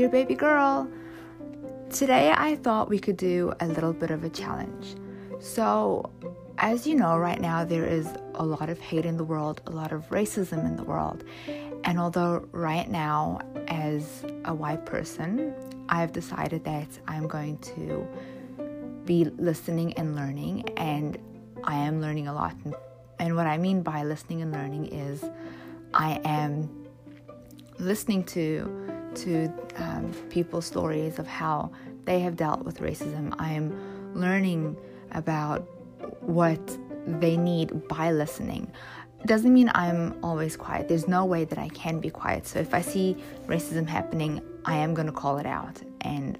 dear baby girl. Today I thought we could do a little bit of a challenge. So, as you know, right now there is a lot of hate in the world, a lot of racism in the world. And although right now, as a white person, I've decided that I'm going to be listening and learning, and I am learning a lot. And what I mean by listening and learning is I am listening to to um, people's stories of how they have dealt with racism. I am learning about what they need by listening. Doesn't mean I'm always quiet. There's no way that I can be quiet. So if I see racism happening, I am going to call it out. And,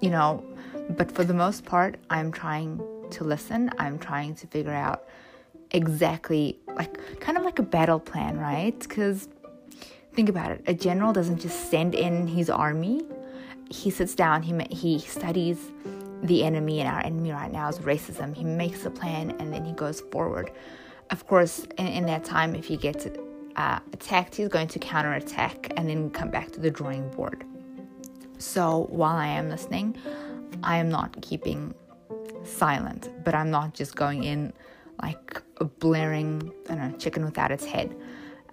you know, but for the most part, I'm trying to listen. I'm trying to figure out exactly, like, kind of like a battle plan, right? Because Think about it. A general doesn't just send in his army. He sits down, he, he studies the enemy, and our enemy right now is racism. He makes a plan and then he goes forward. Of course, in, in that time, if he gets uh, attacked, he's going to counterattack and then come back to the drawing board. So while I am listening, I am not keeping silent, but I'm not just going in like a blaring, I don't know, chicken without its head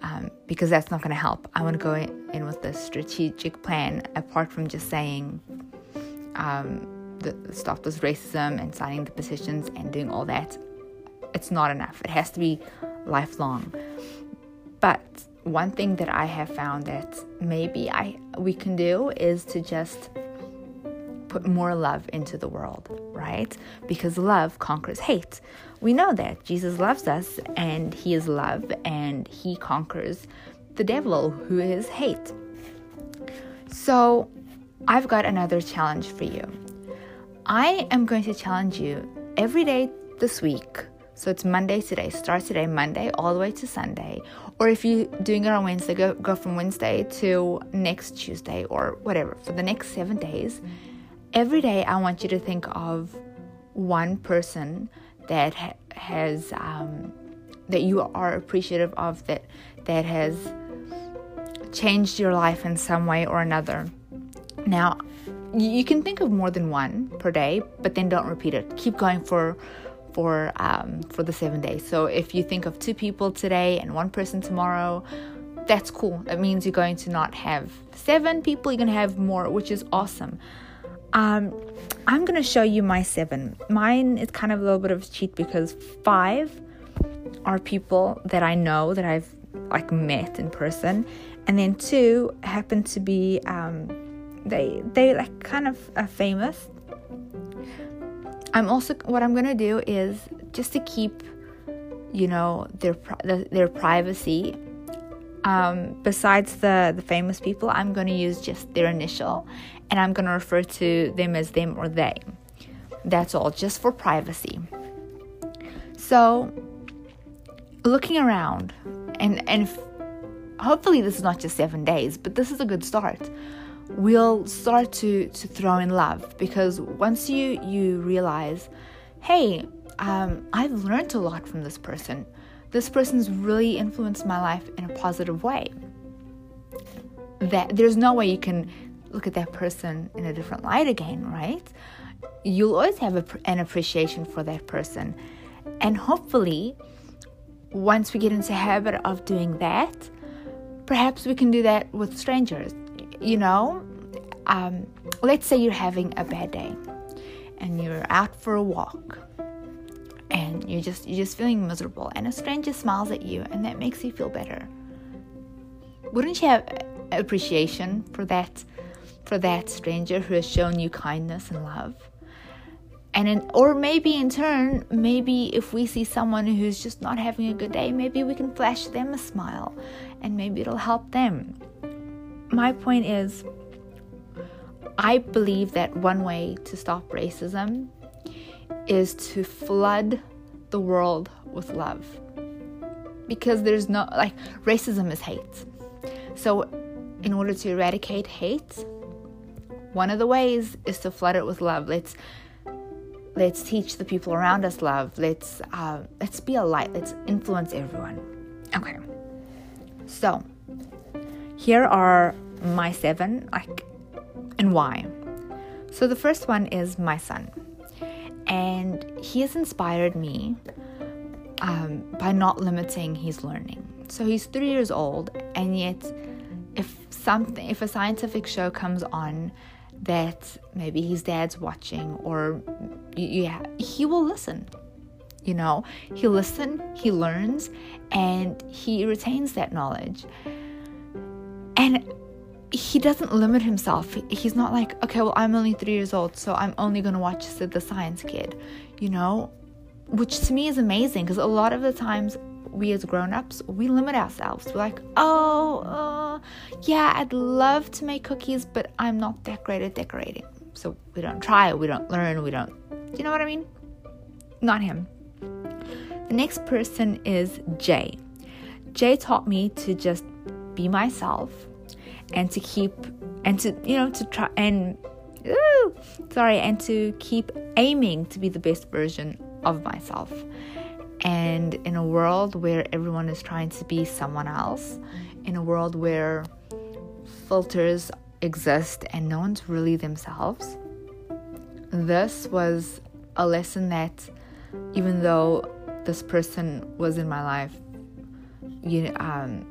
um, because that's not going to help. I want to go in with a strategic plan apart from just saying um, the, stop this racism and signing the petitions and doing all that. It's not enough. It has to be lifelong. But one thing that I have found that maybe I we can do is to just put more love into the world, right? Because love conquers hate. We know that Jesus loves us and he is love and he conquers the devil who is hate. So, I've got another challenge for you. I am going to challenge you every day this week. So it's Monday today. Start today, Monday, all the way to Sunday. Or if you're doing it on Wednesday, go, go from Wednesday to next Tuesday or whatever for the next seven days every day I want you to think of one person that ha- has um, that you are appreciative of that that has changed your life in some way or another. Now, you can think of more than one per day, but then don't repeat it. Keep going for for um, for the seven days. So if you think of two people today and one person tomorrow, that's cool. It means you're going to not have seven people. You're going to have more, which is awesome. Um, I'm going to show you my seven. Mine is kind of a little bit of a cheat because five are people that I know that I've like met in person, and then two happen to be um, they they like kind of are famous. I'm also what I'm gonna do is just to keep, you know, their their privacy. Um, besides the the famous people, I'm gonna use just their initial, and I'm going to refer to them as them or they. That's all, just for privacy. So, looking around, and and if, hopefully this is not just seven days, but this is a good start. We'll start to to throw in love because once you you realize, hey, um, I've learned a lot from this person. This person's really influenced my life in a positive way. That there's no way you can look at that person in a different light again, right? You'll always have a, an appreciation for that person. And hopefully, once we get into habit of doing that, perhaps we can do that with strangers. You know, um, let's say you're having a bad day and you're out for a walk and you're just you're just feeling miserable and a stranger smiles at you and that makes you feel better wouldn't you have appreciation for that for that stranger who has shown you kindness and love. And in, or maybe in turn, maybe if we see someone who's just not having a good day, maybe we can flash them a smile and maybe it'll help them. My point is, I believe that one way to stop racism is to flood the world with love. Because there's no, like, racism is hate. So, in order to eradicate hate, one of the ways is to flood it with love. Let's let's teach the people around us love. Let's uh, let's be a light. Let's influence everyone. Okay. So here are my seven. Like and why. So the first one is my son, and he has inspired me um, by not limiting his learning. So he's three years old, and yet, if something, if a scientific show comes on that maybe his dad's watching, or yeah, he will listen. You know, he listens, he learns, and he retains that knowledge. And he doesn't limit himself. He's not like, okay, well, I'm only three years old, so I'm only to watch Sid the Science Kid, you know? Which to me is amazing because a lot of the times we as grown ups, we limit ourselves. We're like, oh, uh, yeah, I'd love to make cookies, but I'm not that great at decorating. So we don't try, we don't learn, we don't, you know what I mean? Not him. The next person is Jay. Jay taught me to just be myself and to keep and to you know to try and ooh, sorry and to keep aiming to be the best version of myself. And in a world where everyone is trying to be someone else, in a world where filters exist and no one's really themselves, this was a lesson that even though this person was in my life you um,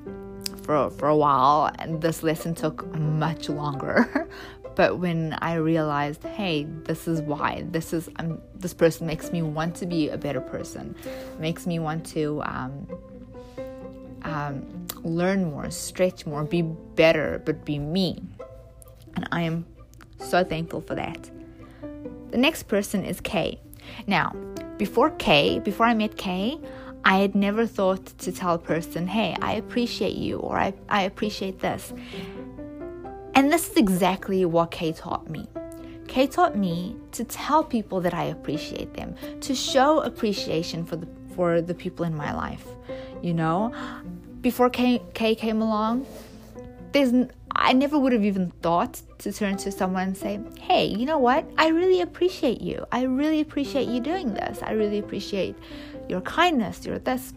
for for a while, and this lesson took much longer. but when I realized, hey, this is why this is um, this person makes me want to be a better person, makes me want to um, um, learn more, stretch more, be better, but be me, and I am so thankful for that. The next person is Kay. Now, before Kay, before I met Kay, I had never thought to tell a person, hey, I appreciate you or I, I appreciate this. And this is exactly what Kay taught me. Kay taught me to tell people that I appreciate them, to show appreciation for the for the people in my life. You know, before Kay, Kay came along, there's I never would have even thought to turn to someone and say, Hey, you know what? I really appreciate you. I really appreciate you doing this. I really appreciate your kindness, your this.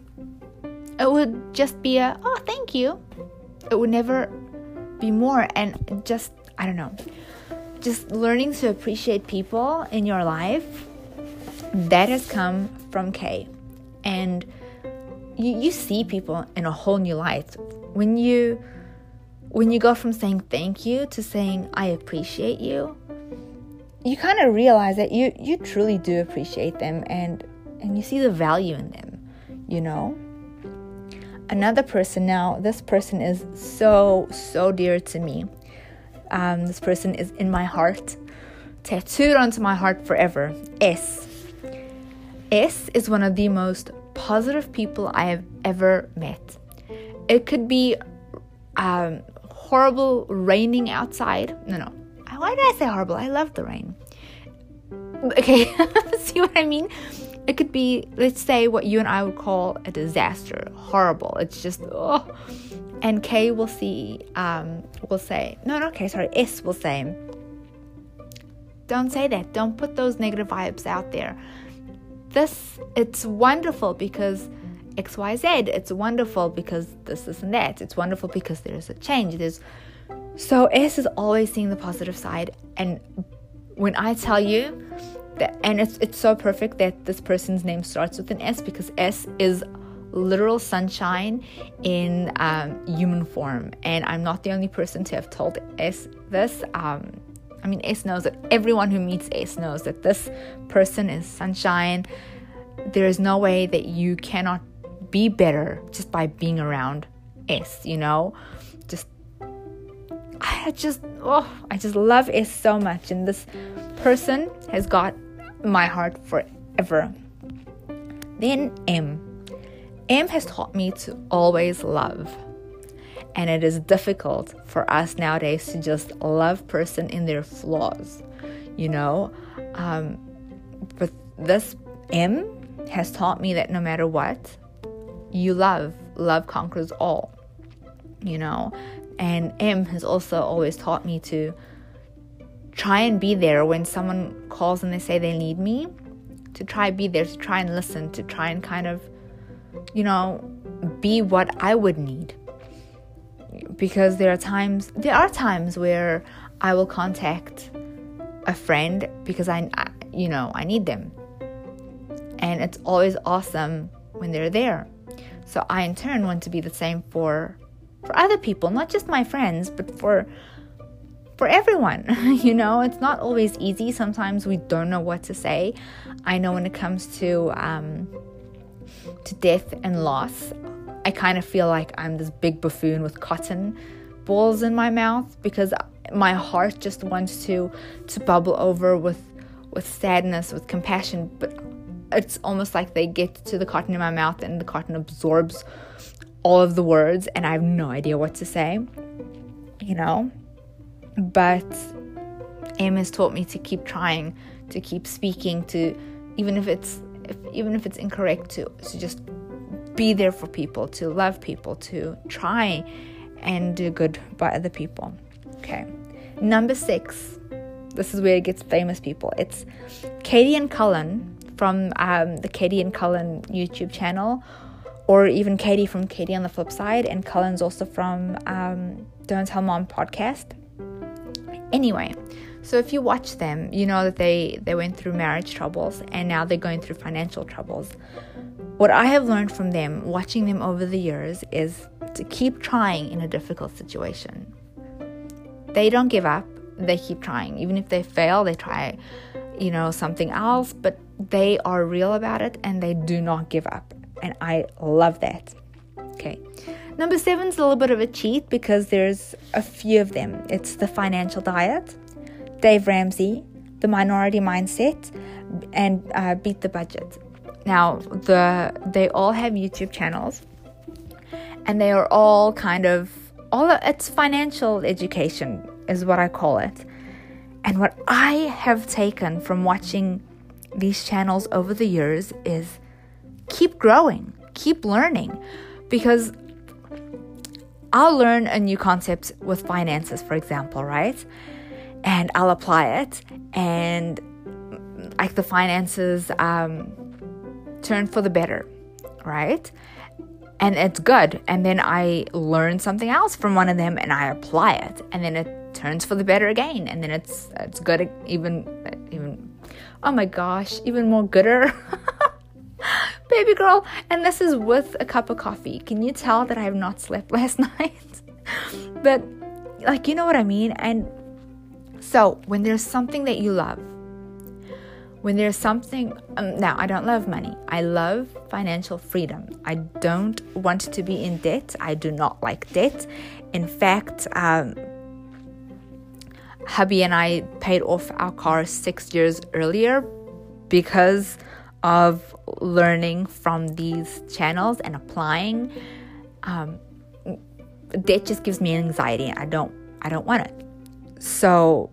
It would just be a, Oh, thank you. It would never be more. And just, I don't know, just learning to appreciate people in your life, that has come from Kay. And you, you see people in a whole new light. When you when you go from saying thank you to saying I appreciate you, you kind of realize that you you truly do appreciate them and and you see the value in them, you know? Another person now, this person is so so dear to me. Um, this person is in my heart, tattooed onto my heart forever. S. S is one of the most positive people I have ever met. It could be um, horrible raining outside. No, no. Why did I say horrible? I love the rain. Okay, see what I mean? It could be, let's say, what you and I would call a disaster. Horrible. It's just, oh. And K will see, um, will say, no, no, okay, sorry, S will say, don't say that. Don't put those negative vibes out there. This, it's wonderful because XYZ. It's wonderful because this, is and that. It's wonderful because there's a change. There's so S is always seeing the positive side. And when I tell you that, and it's it's so perfect that this person's name starts with an S because S is literal sunshine in um, human form. And I'm not the only person to have told S this. Um, I mean, S knows that everyone who meets S knows that this person is sunshine. There is no way that you cannot be better just by being around S, you know? Just I just oh, I just love S so much and this person has got my heart forever. Then M. M has taught me to always love. And it is difficult for us nowadays to just love person in their flaws, you know? Um, but this M has taught me that no matter what, you love. Love conquers all, you know. And M has also always taught me to try and be there when someone calls and they say they need me, to try be there, to try and listen, to try and kind of, you know, be what I would need. Because there are times, there are times where I will contact a friend because I, I you know, I need them. And it's always awesome when they're there. So I in turn want to be the same for for other people, not just my friends, but for for everyone. you know, it's not always easy. Sometimes we don't know what to say. I know when it comes to um, to death and loss, I kind of feel like I'm this big buffoon with cotton balls in my mouth because my heart just wants to to bubble over with with sadness, with compassion, but it's almost like they get to the cotton in my mouth and the cotton absorbs all of the words and I have no idea what to say. You know? But Em has taught me to keep trying, to keep speaking, to even if it's if, even if it's incorrect to to just be there for people, to love people, to try and do good by other people. Okay. Number six, this is where it gets famous people. It's Katie and Cullen from um, the Katie and Cullen YouTube channel, or even Katie from Katie on the flip side, and Cullen's also from um, Don't Tell Mom podcast. Anyway, so if you watch them, you know that they they went through marriage troubles and now they're going through financial troubles. What I have learned from them, watching them over the years, is to keep trying in a difficult situation. They don't give up, they keep trying. Even if they fail, they try, you know, something else, but they are real about it and they do not give up. And I love that. Okay. Number seven is a little bit of a cheat because there's a few of them. It's the financial diet, Dave Ramsey, the minority mindset, and uh, beat the budget. Now, the they all have YouTube channels, and they are all kind of all it's financial education is what I call it. And what I have taken from watching these channels over the years is keep growing, keep learning, because I'll learn a new concept with finances, for example, right? And I'll apply it, and like the finances um, turn for the better, right? And it's good. And then I learn something else from one of them and I apply it, and then it turns for the better again, and then it's it's good even even oh my gosh, even more gooder. Baby girl, and this is with a cup of coffee. Can you tell that I have not slept last night? but like you know what I mean? And so when there's something that you love, when there's something um, now i don't love money i love financial freedom i don't want to be in debt i do not like debt in fact um, hubby and I paid off our car six years earlier because of learning from these channels and applying. Um, that just gives me anxiety. I don't. I don't want it. So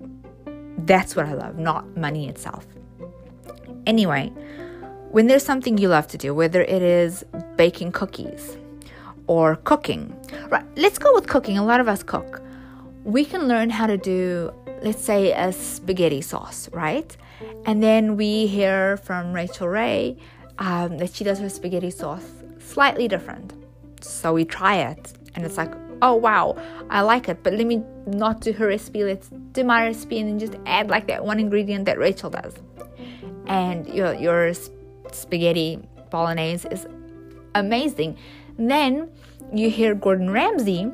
that's what I love, not money itself. Anyway, when there's something you love to do, whether it is baking cookies or cooking, right? Let's go with cooking. A lot of us cook. We can learn how to do let's say a spaghetti sauce, right? And then we hear from Rachael Ray um, that she does her spaghetti sauce slightly different. So we try it, and it's like, oh wow, I like it, but let me not do her recipe. Let's do my recipe and then just add like that one ingredient that Rachel does. And your your spaghetti bolognese is amazing. Then you hear Gordon Ramsay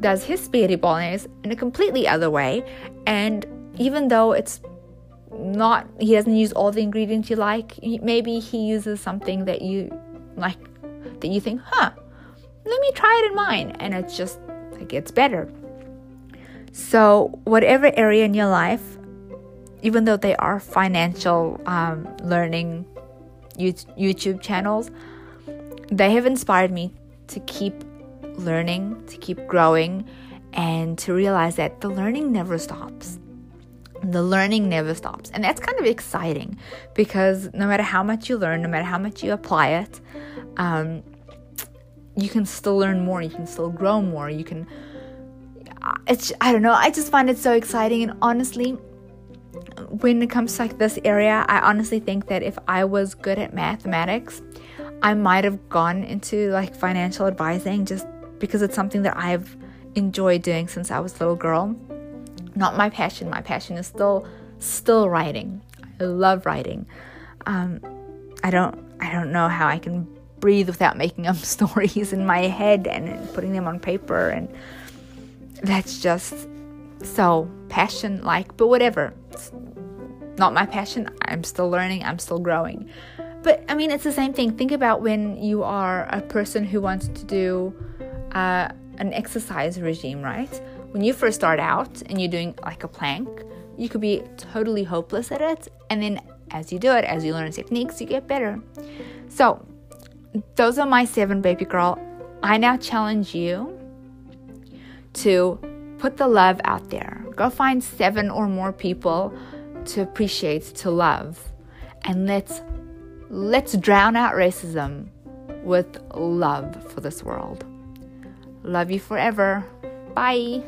does his spaghetti bolognese in a completely other way. And even though it's not, he doesn't use all the ingredients you like, maybe he uses something that you like, that you think, huh, let me try it in mine. And it's just, it gets better. So, whatever area in your life, even though they are financial um, learning YouTube channels, they have inspired me to keep learning, to keep growing, and to realize that the learning never stops. The learning never stops. And that's kind of exciting because no matter how much you learn, no matter how much you apply it, um, you can still learn more, you can still grow more, you can. It's, I don't know, I just find it so exciting. And honestly, when it comes to like this area, I honestly think that if I was good at mathematics, I might have gone into like financial advising just because it's something that I've enjoyed doing since I was a little girl. not my passion. My passion is still still writing. I love writing. Um, I don't I don't know how I can breathe without making up stories in my head and putting them on paper and that's just so passion like but whatever it's not my passion i'm still learning i'm still growing but i mean it's the same thing think about when you are a person who wants to do uh, an exercise regime right when you first start out and you're doing like a plank you could be totally hopeless at it and then as you do it as you learn techniques you get better so those are my seven baby girl i now challenge you to put the love out there. Go find seven or more people to appreciate, to love. And let's let's drown out racism with love for this world. Love you forever. Bye.